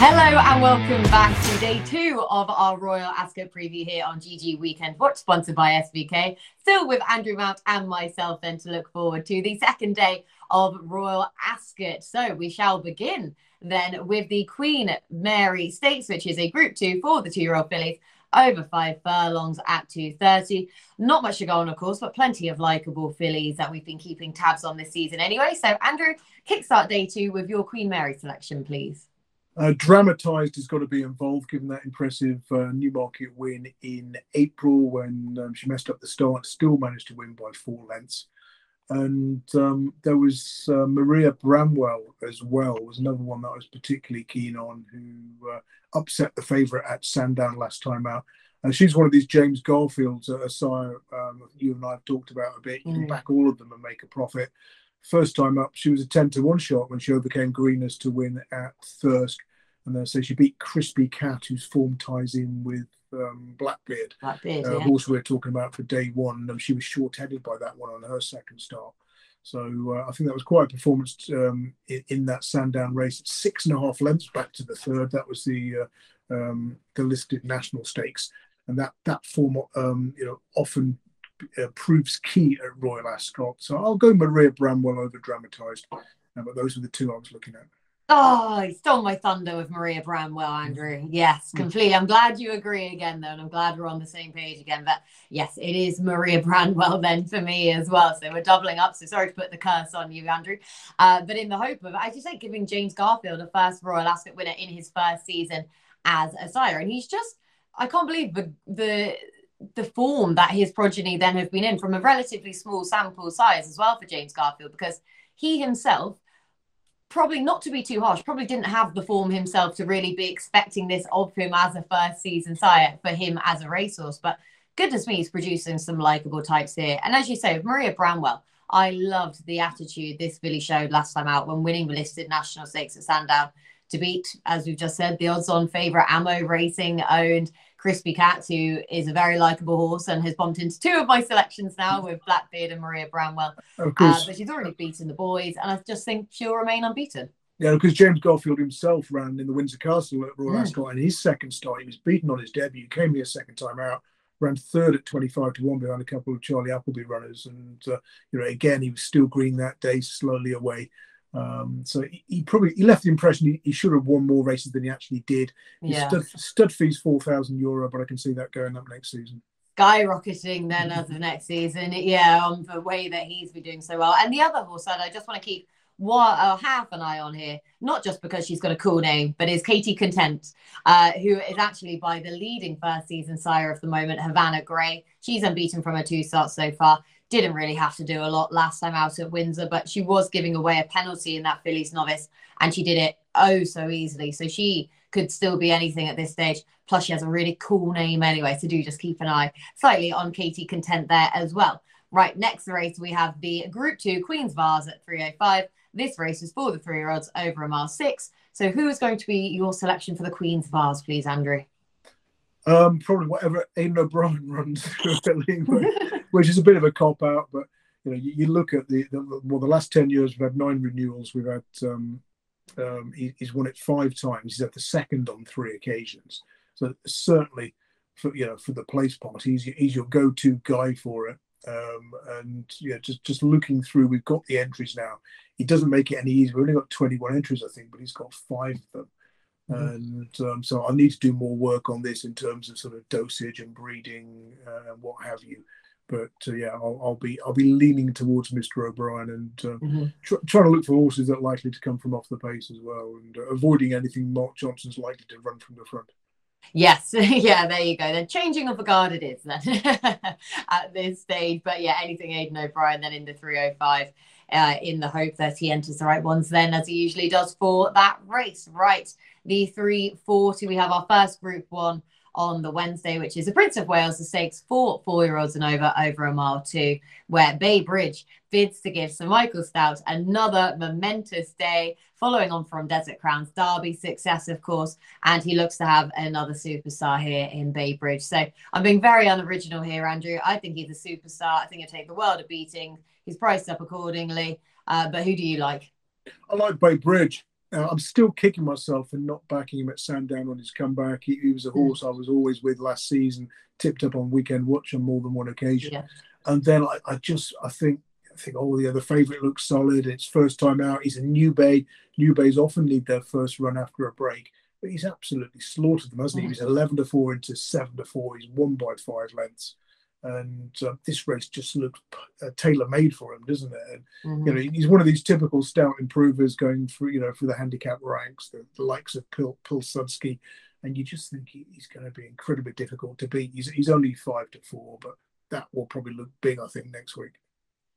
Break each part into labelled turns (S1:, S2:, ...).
S1: Hello and welcome back to day two of our Royal Ascot preview here on GG Weekend Watch, sponsored by SVK. Still with Andrew Mount and myself, then to look forward to the second day of Royal Ascot. So we shall begin then with the Queen Mary Stakes, which is a Group Two for the two-year-old fillies over five furlongs at 230. Not much to go on, of course, but plenty of likable fillies that we've been keeping tabs on this season anyway. So, Andrew, kickstart day two with your Queen Mary selection, please.
S2: Uh, dramatised has got to be involved, given that impressive uh, Newmarket win in April when um, she messed up the start, still managed to win by four lengths. And um, there was uh, Maria Branwell as well, was another one that I was particularly keen on, who uh, upset the favourite at Sandown last time out. And she's one of these James Garfields, uh, sire um, you and I have talked about a bit. You can mm. back all of them and make a profit. First time up, she was a 10 to 1 shot when she overcame Greeners to win at Thirsk and then so she beat Crispy Cat, whose form ties in with um, Blackbeard,
S1: Blackbeard
S2: uh,
S1: yeah.
S2: horse we are talking about for day one. And she was short-headed by that one on her second start. So uh, I think that was quite a performance um, in, in, that Sandown race. Six and a half lengths back to the third. That was the uh, um, the listed national stakes, and that that form um, you know often uh, proves key at Royal Ascot. So I'll go Maria Branwell over dramatised, uh, but those were the two I was looking at.
S1: Oh, he stole my thunder with Maria Branwell, Andrew. Yes, hmm. completely. I'm glad you agree again, though, and I'm glad we're on the same page again. But yes, it is Maria Branwell then for me as well. So we're doubling up. So sorry to put the curse on you, Andrew. Uh, but in the hope of, I just say, giving James Garfield a first Royal Ascot winner in his first season as a sire, and he's just, I can't believe the the the form that his progeny then have been in from a relatively small sample size as well for James Garfield, because he himself probably not to be too harsh, probably didn't have the form himself to really be expecting this of him as a first season sire for him as a racehorse. But goodness me, he's producing some likable types here. And as you say, Maria Branwell, I loved the attitude this filly showed last time out when winning the listed national stakes at Sandown to beat, as we've just said, the odds on favourite Amo Racing owned Crispy Cat, who is a very likable horse and has bumped into two of my selections now with Blackbeard and Maria Branwell. Of course. Uh, but she's already beaten the boys, and I just think she'll remain unbeaten.
S2: Yeah, because James Garfield himself ran in the Windsor Castle at Royal mm. Ascot in his second start. He was beaten on his debut, came here second time out, ran third at 25 to 1 behind a couple of Charlie Appleby runners. And, uh, you know, again, he was still green that day, slowly away. Um, so he, he, probably he left the impression he, he, should have won more races than he actually did. Yeah. Stud, stud fees four thousand euro, but I can see that going up next season.
S1: Skyrocketing then as of next season, yeah, on the way that he's been doing so well. And the other horse that I just want to keep one uh, half an eye on here, not just because she's got a cool name, but is Katie Content, uh, who is actually by the leading first season sire of the moment, Havana Grey. She's unbeaten from her two starts so far didn't really have to do a lot last time out at Windsor, but she was giving away a penalty in that Fillies novice, and she did it oh so easily. So she could still be anything at this stage. Plus, she has a really cool name anyway, so do just keep an eye slightly on Katie Content there as well. Right, next race we have the Group Two Queen's Vase at 305. This race is for the three year olds over a mile six. So, who is going to be your selection for the Queen's Vase, please, Andrew?
S2: Um, probably whatever Aidan O'Brien runs, which is a bit of a cop out. But you know, you, you look at the, the, well, the last ten years we've had nine renewals. We've had um, um, he, he's won it five times. He's had the second on three occasions. So certainly, for you know, for the place part, he's he's your go-to guy for it. Um, and yeah, just just looking through, we've got the entries now. He doesn't make it any easier. We've only got 21 entries, I think, but he's got five of them. Mm-hmm. And um, so I need to do more work on this in terms of sort of dosage and breeding uh, and what have you. But uh, yeah, I'll, I'll, be I'll be leaning towards Mr. O'Brien and uh, mm-hmm. tr- trying to look for horses that are likely to come from off the pace as well, and uh, avoiding anything Mark Johnston's likely to run from the front.
S1: Yes, yeah, there you go. Then changing of the guard it is then at this stage. But yeah, anything Aidan O'Brien then in the 305 uh, in the hope that he enters the right ones then as he usually does for that race. Right the 340. We have our first group one on the Wednesday, which is the Prince of Wales, the stakes for four year olds and over, over a mile two, where Bay Bridge bids to give Sir Michael Stoute another momentous day, following on from Desert Crowns Derby success, of course. And he looks to have another superstar here in Bay Bridge. So I'm being very unoriginal here, Andrew. I think he's a superstar. I think he'll take the world of beating. He's priced up accordingly. Uh, but who do you like?
S2: I like Bay Bridge. Uh, I'm still kicking myself for not backing him at Sandown on his comeback. He, he was a horse I was always with last season, tipped up on weekend watch on more than one occasion. Yeah. And then I, I, just I think I think oh the other favourite looks solid. It's first time out. He's a new bay. New bays often need their first run after a break, but he's absolutely slaughtered them, hasn't he? He's eleven to four into seven to four. He's won by five lengths and uh, this race just looks uh, tailor made for him, doesn't it? And mm-hmm. you know, he's one of these typical Stoute improvers going through, you know, through the handicap ranks, the, the likes of Pil Pilsudski, and you just think he, he's going to be incredibly difficult to beat. He's he's only five to four, but that will probably look big, I think, next week.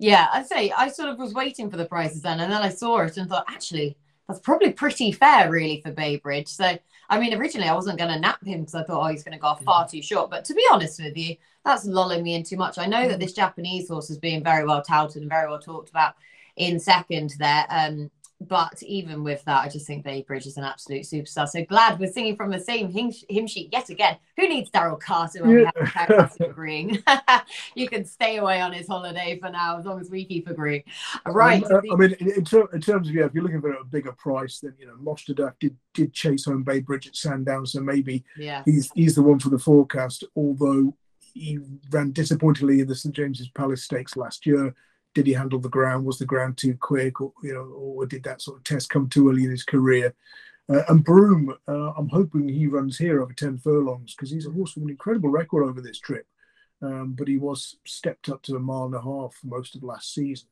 S1: Yeah, I'd say I sort of was waiting for the prices then, and then I saw it and thought, actually, that's probably pretty fair, really, for Baybridge. So, I mean, originally I wasn't going to nap him because I thought, oh, he's going to go far mm-hmm. too short. But to be honest with you, that's lulling me in too much. I know that mm. this Japanese horse is being very well touted and very well talked about in second there. Um, but even with that, I just think Baybridge is an absolute superstar. So glad we're singing from the same hymn, hymn sheet yet again. Who needs Daryl Carter when yeah. we have agreeing? you can stay away on his holiday for now as long as we keep agreeing. Right.
S2: I mean, I mean in, ter- in, terms of yeah, if you're looking for a bigger price, then you know Mostahdaf did did chase home Baybridge at Sandown, so maybe yeah. he's he's the one for the forecast. Although he ran disappointingly in the St James's Palace Stakes last year. Did he handle the ground? Was the ground too quick, or you know, or did that sort of test come too early in his career? Uh, and Broome, uh, I'm hoping he runs here over ten furlongs because he's a horse with an incredible record over this trip. Um, but he was stepped up to a mile and a half most of last season.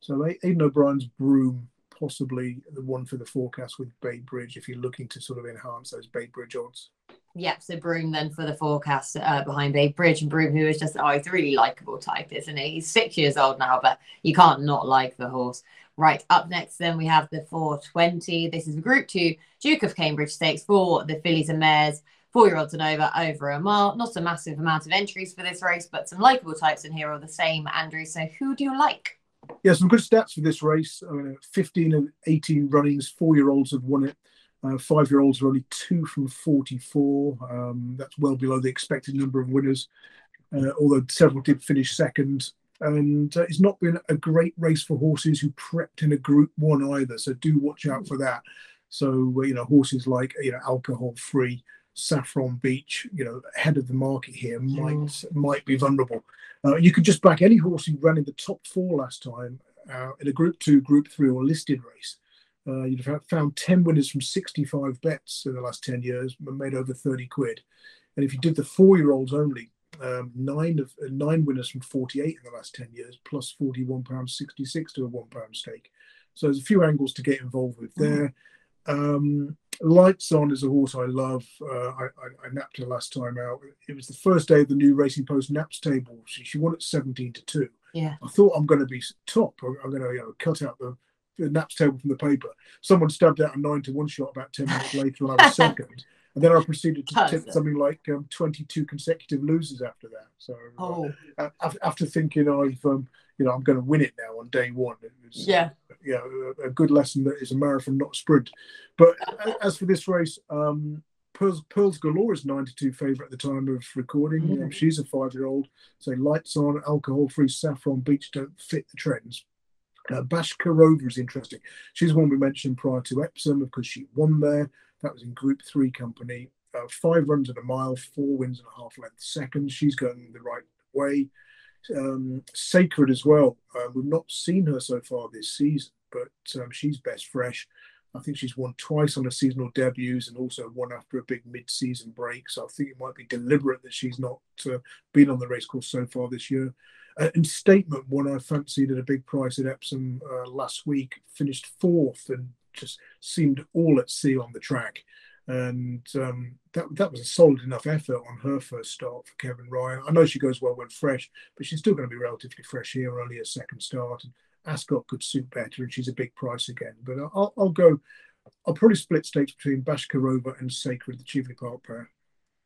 S2: So Aidan O'Brien's Broome possibly the one for the forecast with Baybridge if you're looking to sort of enhance those Baybridge odds.
S1: Yep, so Broome then for the forecast uh, behind Baybridge and Broome, who is just oh, he's a really likable type, isn't he? He's six years old now, but you can't not like the horse. Right, up next, then we have the 420. This is Group Two Duke of Cambridge Stakes for the fillies and mares, four year olds and over, over a mile. Not a massive amount of entries for this race, but some likable types in here are the same, Andrew. So, who do you like?
S2: Yeah, some good stats for this race. I mean, 15 and 18 runnings, four year olds have won it. Uh, five year olds are only two from 44. Um, that's well below the expected number of winners, uh, although several did finish second. And uh, it's not been a great race for horses who prepped in a group one either. So do watch out for that. So, uh, you know, horses like, you know, alcohol free, Saffron Beach, you know, ahead of the market here might mm. might be vulnerable. Uh, you could just back any horse who ran in the top four last time uh, in a Group Two, Group Three, or listed race. Uh, you'd have found 10 winners from 65 bets in the last 10 years, and made over 30 quid. And if you did the four year olds only, um, nine of uh, nine winners from 48 in the last 10 years, plus 41 pounds 66 to a one pound stake. So there's a few angles to get involved with there. Mm. Um, Lights On is a horse I love. Uh, I, I, I, napped her last time out. It was the first day of the new Racing Post naps table. She, she won at 17 to 2.
S1: Yeah.
S2: I thought I'm going to be top. I'm going to you know, cut out the the naps table from the paper. Someone stabbed out a nine to one shot about 10 minutes later, and I was second. And then I proceeded to tip something like um, 22 consecutive losers after that. So uh, oh. uh, after thinking I've, um, you know, I'm going to win it now on day one, it was,
S1: yeah,
S2: uh, yeah, a, a, good lesson that is a marathon, not a sprint. But as for this race, um, Pearls, Pearls Galore is 92 favourite at the time of recording. Mm. Um, she's a five year old. So lights on, alcohol free, saffron beach don't fit the trends. Uh, Bashkirova is interesting. She's one we mentioned prior to Epsom because she won there. That was in Group Three company. Uh, five runs at a mile, four wins and a half length second. She's going the right way. Um, Sacred as well. Uh, we've not seen her so far this season, but um, she's best fresh. I think she's won twice on her seasonal debuts and also won after a big mid-season break. So I think it might be deliberate that she's not uh, been on the racecourse so far this year. Uh, and Statement, one I fancied at a big price at Epsom uh, last week, finished fourth and just seemed all at sea on the track. And um, that that was a solid enough effort on her first start for Kevin Ryan. I know she goes well when fresh, but she's still going to be relatively fresh here, only a second start. And Ascot could suit better, and she's a big price again. But I'll, I'll go. I'll probably split stakes between Bashkirova and Sacred, the Cheveley Park pair.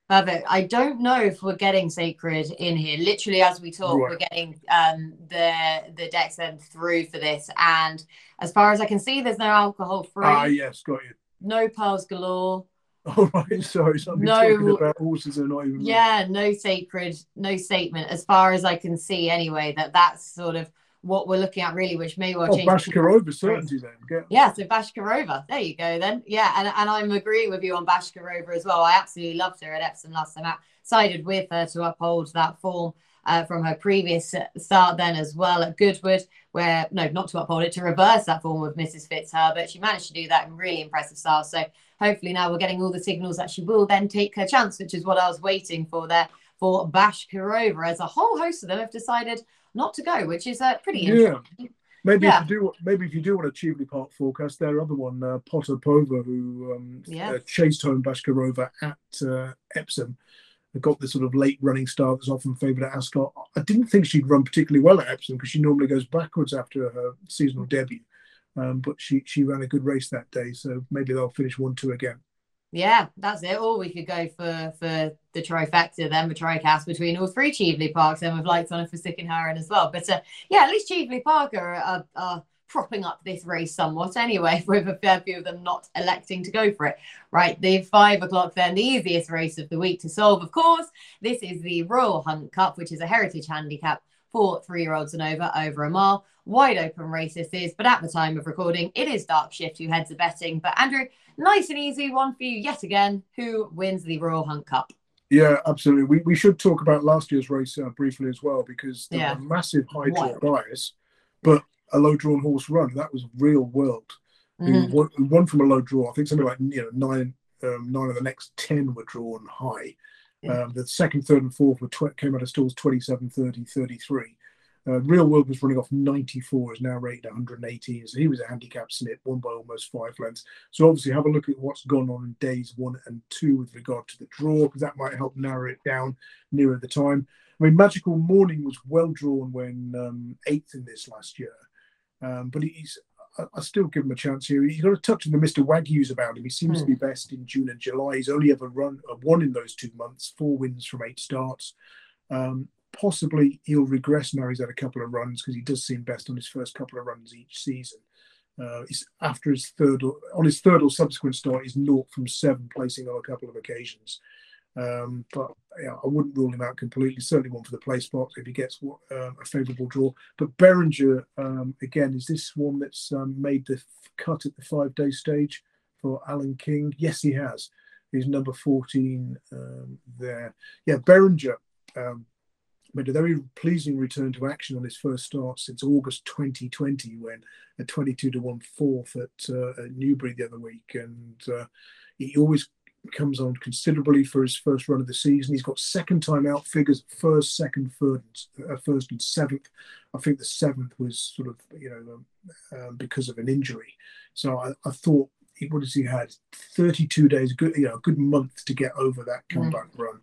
S1: Perfect. I don't know if we're getting sacred in here. Literally, as we talk, right. we're getting um, the the decks then through for this. And as far as I can see, there's no alcohol free.
S2: Ah, yes, got you.
S1: No pearls galore.
S2: Oh right, sorry. So no, talking about horses are not even.
S1: Yeah, no sacred, no statement. As far as I can see, anyway, that that's sort of what we're looking at really, which may well
S2: oh,
S1: change.
S2: Bashkirova certainty then. Yeah.
S1: yeah, so Bashkirova. There you go then. Yeah, and, and I'm agreeing with you on Bashkirova as well. I absolutely loved her at Epsom last time out. Sided with her to uphold that form uh, from her previous start then as well at Goodwood, where, no, not to uphold it, to reverse that form with Mrs. Fitzherbert. She managed to do that in really impressive style. So hopefully now we're getting all the signals that she will then take her chance, which is what I was waiting for there for Bashkirova, as a whole host of them have decided not to go, which is uh, pretty
S2: yeah. Maybe yeah. if you do, maybe if you do want a Cheveley Park forecast, their other one, uh, Potapova, who um, yeah. uh, chased home Bashkirova at uh, Epsom, got the sort of late running start that's often favoured at Ascot. I didn't think she'd run particularly well at Epsom because she normally goes backwards after her seasonal debut, um, but she she ran a good race that day, so maybe they'll finish one two again.
S1: Yeah, that's it. Or we could go for for the trifecta then, the tricast between all three Cheveley Parks, and with lights on it for sticking her in as well. But uh, yeah, at least Cheveley Park are, are, are, propping up this race somewhat anyway, with a fair few of them not electing to go for it. Right, the five o'clock then, the easiest race of the week to solve, of course. This is the Royal Hunt Cup, which is a heritage handicap for three year olds and over, over a mile. Wide open race this is, but at the time of recording, it is Dark Shift who heads the betting. But Andrew, nice and easy one for you yet again. Who wins the Royal Hunt Cup?
S2: Yeah, absolutely. We, we should talk about last year's race uh, briefly as well because there yeah. massive high draw bias, but a low drawn horse run. That was real world. Mm-hmm. Won, won, from a low draw. I think something like you know nine um, nine of the next ten were drawn high. Yeah. Um, the second, third, and fourth were tw- came out of stalls 27, 30, 33. Uh, Real World was running off 94, is now rated 118. So he was a handicap snip, won by almost five lengths. So obviously, have a look at what's gone on in days one and two with regard to the draw, because that might help narrow it down nearer the time. I mean, Magical Morning was well drawn when um, eighth in this last year, um, but he's. I, I still give him a chance here. He's got a touch of the Mr. Wagyu's about him. He seems mm. to be hmm. best in June and July. He's only ever run uh, one in those two months, four wins from eight starts. Um, possibly he'll regress now he's had a couple of runs because he does seem best on his first couple of runs each season. Uh, after his third or, on his third or subsequent start, he's naught from seven, placing on a couple of occasions. Um, but yeah, I wouldn't rule him out completely. Certainly one for the play spot if he gets uh, a favourable draw. But Beringer, um, again, is this one that's um, made the cut at the five day stage for Alan King? Yes, he has. He's number 14 um, there. Yeah, Beringer. Um, made a very pleasing return to action on his first start since August 2020, when a 22 to 1 fourth at, uh, at Newbury the other week. And uh, he always comes on considerably for his first run of the season. He's got second time out figures first, second, third, uh, first, and seventh. I think the seventh was sort of, you know, um, um, because of an injury. So I, I thought, what has he had? 32 days, good, you know, a good month to get over that mm. comeback mm. run.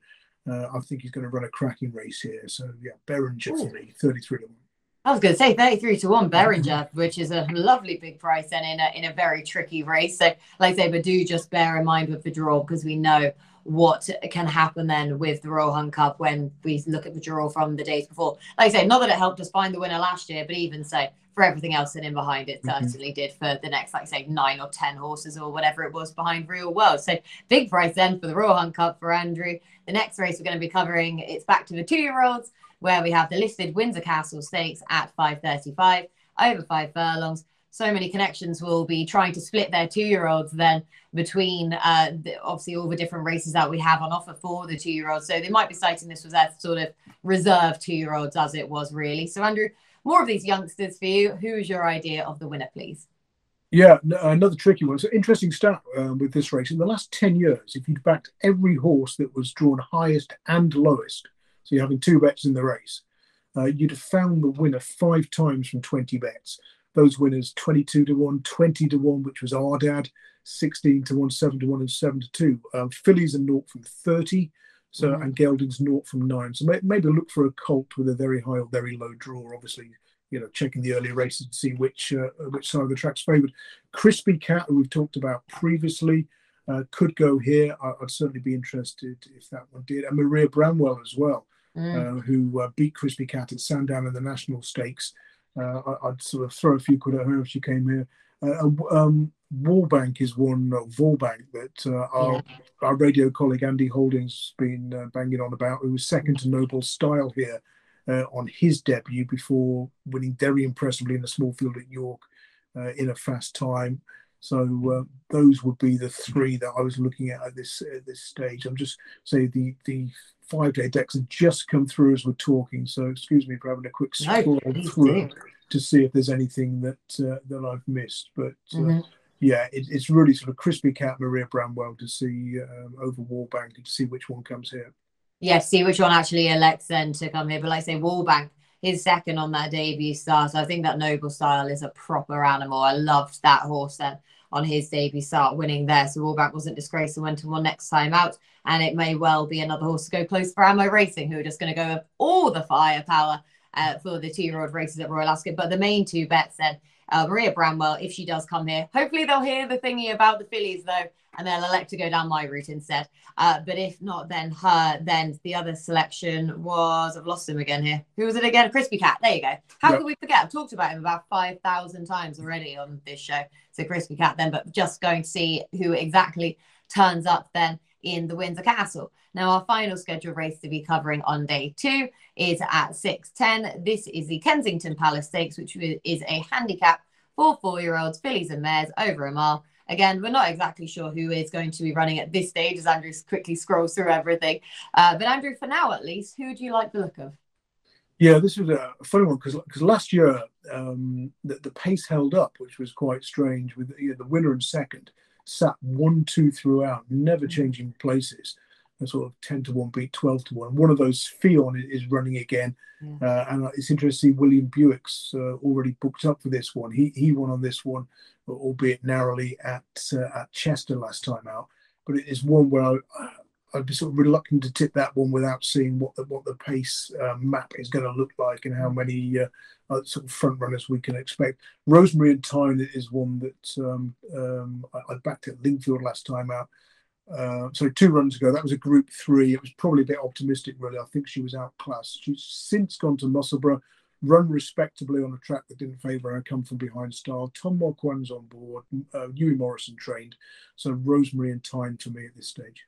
S2: Uh, I think he's going to run a cracking race here. So yeah, Beringer for me, 33 to 1.
S1: I was going to say 33 to 1 Beringer, which is a lovely big price and in a, in a very tricky race. So, like I say, but do just bear in mind with the draw because we know what can happen then with the Royal Hunt Cup when we look at the draw from the days before. Like I say, not that it helped us find the winner last year, but even so, for everything else and in behind it, mm-hmm. certainly did for the next, like say, nine or 10 horses or whatever it was behind Real World. So big price then for the Royal Hunt Cup for Andrew. The next race we're going to be covering, it's back to the two year olds where we have the listed Windsor Castle Stakes at 535 over five furlongs so many connections will be trying to split their two-year-olds then between uh, the, obviously all the different races that we have on offer for the two-year-olds. So they might be citing this was their sort of reserve two-year-olds as it was really. So Andrew, more of these youngsters for you. Who is your idea of the winner, please?
S2: Yeah, another tricky one. So interesting stat um, with this race. In the last 10 years, if you'd backed every horse that was drawn highest and lowest, so you're having two bets in the race, uh, you'd have found the winner five times from 20 bets those winners 22 to 1, 20 to 1, which was Ardad, 16 to 1, 7 to 1, and 7 to 2. Um, fillies are naught from 30, so mm-hmm. and Gelding's naught from 9. So maybe look for a colt with a very high or very low draw, obviously. You know, checking the early races to see which uh, which side of the track's favoured. Crispy Cat, who we've talked about previously, uh, could go here. I, would certainly be interested if that one did. And Maria Branwell as well, mm. uh, who uh, beat Crispy Cat at Sandown in the national stakes. Uh, I, would sort of throw a few quid at her if she came here. Uh, um, Wallbank is one, uh, Wallbank, that uh, our, yeah. our radio colleague Andy Holding's been uh, banging on about, who was second to Noble Style here uh, on his debut before winning very impressively in a small field at York uh, in a fast time. So uh, those would be the three that I was looking at at this at this stage. I'm just saying the the five day decks have just come through as we're talking. So excuse me for having a quick scroll no, through to see if there's anything that uh, that I've missed. But uh, mm-hmm. yeah, it, it's really sort of crispy cat Maria Branwell to see um, over Wallbank and to see which one comes here.
S1: Yeah, see which one actually elects then to come here. But like I say, Wallbank his second on that debut start. So I think that Noble Style is a proper animal. I loved that horse then on his debut start, winning there. So Wallbank wasn't disgraced and went to one next time out. And it may well be another horse to go close for Amo Racing, who are just going to go with all the firepower uh, for the two-year-old races at Royal Ascot. But the main two bets then, uh, Maria Branwell, if she does come here, hopefully they'll hear the thingy about the fillies though and they'll elect to go down my route instead. Uh, but if not, then her, then the other selection was, I've lost him again here. Who was it again? Crispy Cat. There you go. How yep. could we forget? I've talked about him about 5,000 times already on this show. So Crispy Cat then, but just going to see who exactly turns up then in the Windsor Castle. Now, our final scheduled race to be covering on day two is at 6.10. This is the Kensington Palace Stakes, which is a handicap for four-year-olds, fillies and mares over a mile. Again, we're not exactly sure who is going to be running at this stage as Andrew quickly scrolls through everything. Uh, but Andrew, for now at least, who do you like the look of?
S2: Yeah, this was a funny one because because last year um, the, the, pace held up, which was quite strange. With you know, the winner and second sat one two throughout, never mm. changing places. A sort of ten to one beat twelve to one. One of those Fion is running again, yeah. uh, and it's interesting to see William Buick's uh, already booked up for this one. He he won on this one albeit narrowly at uh, at Chester last time out. But it is one where I, would be sort of reluctant to tip that one without seeing what the what the pace uh, map is going to look like and how many uh, uh, sort of front runners we can expect. Rosemary and Tyne is one that um, um, I, I, backed at Lingfield last time out. Uh, so two runs ago, that was a Group Three. It was probably a bit optimistic, really. I think she was outclassed. She's since gone to Musselburgh run respectably on a track that didn't favour her come from behind style. Tom Marquand's on board, uh, Hughie Morrison trained. So Rosemary and Tyne to me at this stage.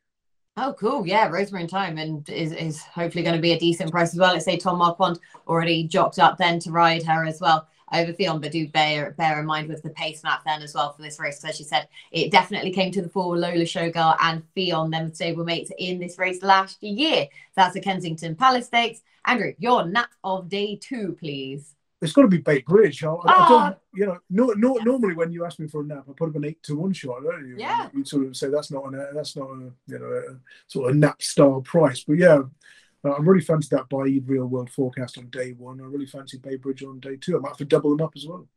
S1: Oh, cool. Yeah, Rosemary and Time and is, is hopefully going to be a decent price as well. Let's say Tom Marquand already jocked up then to ride her as well over Fion, but do bear bear in mind with the pace map then as well for this race. As you said, it definitely came to the fore Lola Shogar and Fion, them stablemates in this race last year. That's the Kensington Palace Stakes. Andrew, your nap of day two, please.
S2: It's got to be Bay Bridge. I, I ah! don't, you know, no, no, normally when you ask me for a nap, I put up an eight to one shot. Don't you?
S1: Yeah.
S2: You sort of say that's not an, that's not a, you know, a sort of nap style price. But yeah, uh, I really fancy that by real world forecast on day one. I really fancy Bay Bridge on day two. I might have to double them up as well.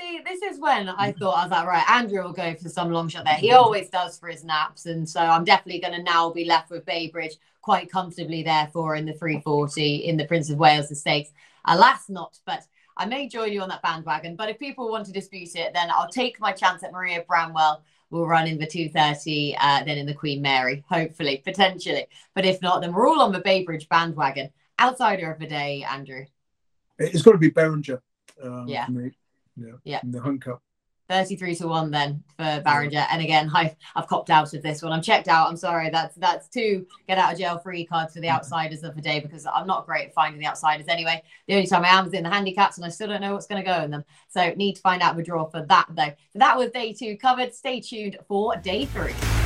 S1: See, this is when I thought I was like, right, Andrew will go for some long shot there. He always does for his naps. And so I'm definitely going to now be left with Bay Bridge quite comfortably, therefore, in the 340 in the Prince of Wales Stakes. Alas, not, but I may join you on that bandwagon. But if people want to dispute it, then I'll take my chance at Maria Branwell we'll run in the 230, uh, then in the Queen Mary, hopefully, potentially. But if not, then we're all on the Bay Bridge bandwagon. Outsider of the day, Andrew.
S2: It's got to be Beringer.
S1: Um, yeah.
S2: Yeah. Yeah. In the Hunt Cup.
S1: 33 to 1 then for mm. Beringer. And again, I've, I've copped out of this one. I'm checked out. I'm sorry. That's that's two get out of jail free cards for the mm. outsiders of the day because I'm not great at finding the outsiders anyway. The only time I am is in the handicaps and I still don't know what's going to go in them. So need to find out the draw for that though. So that was day two covered. Stay tuned for day three.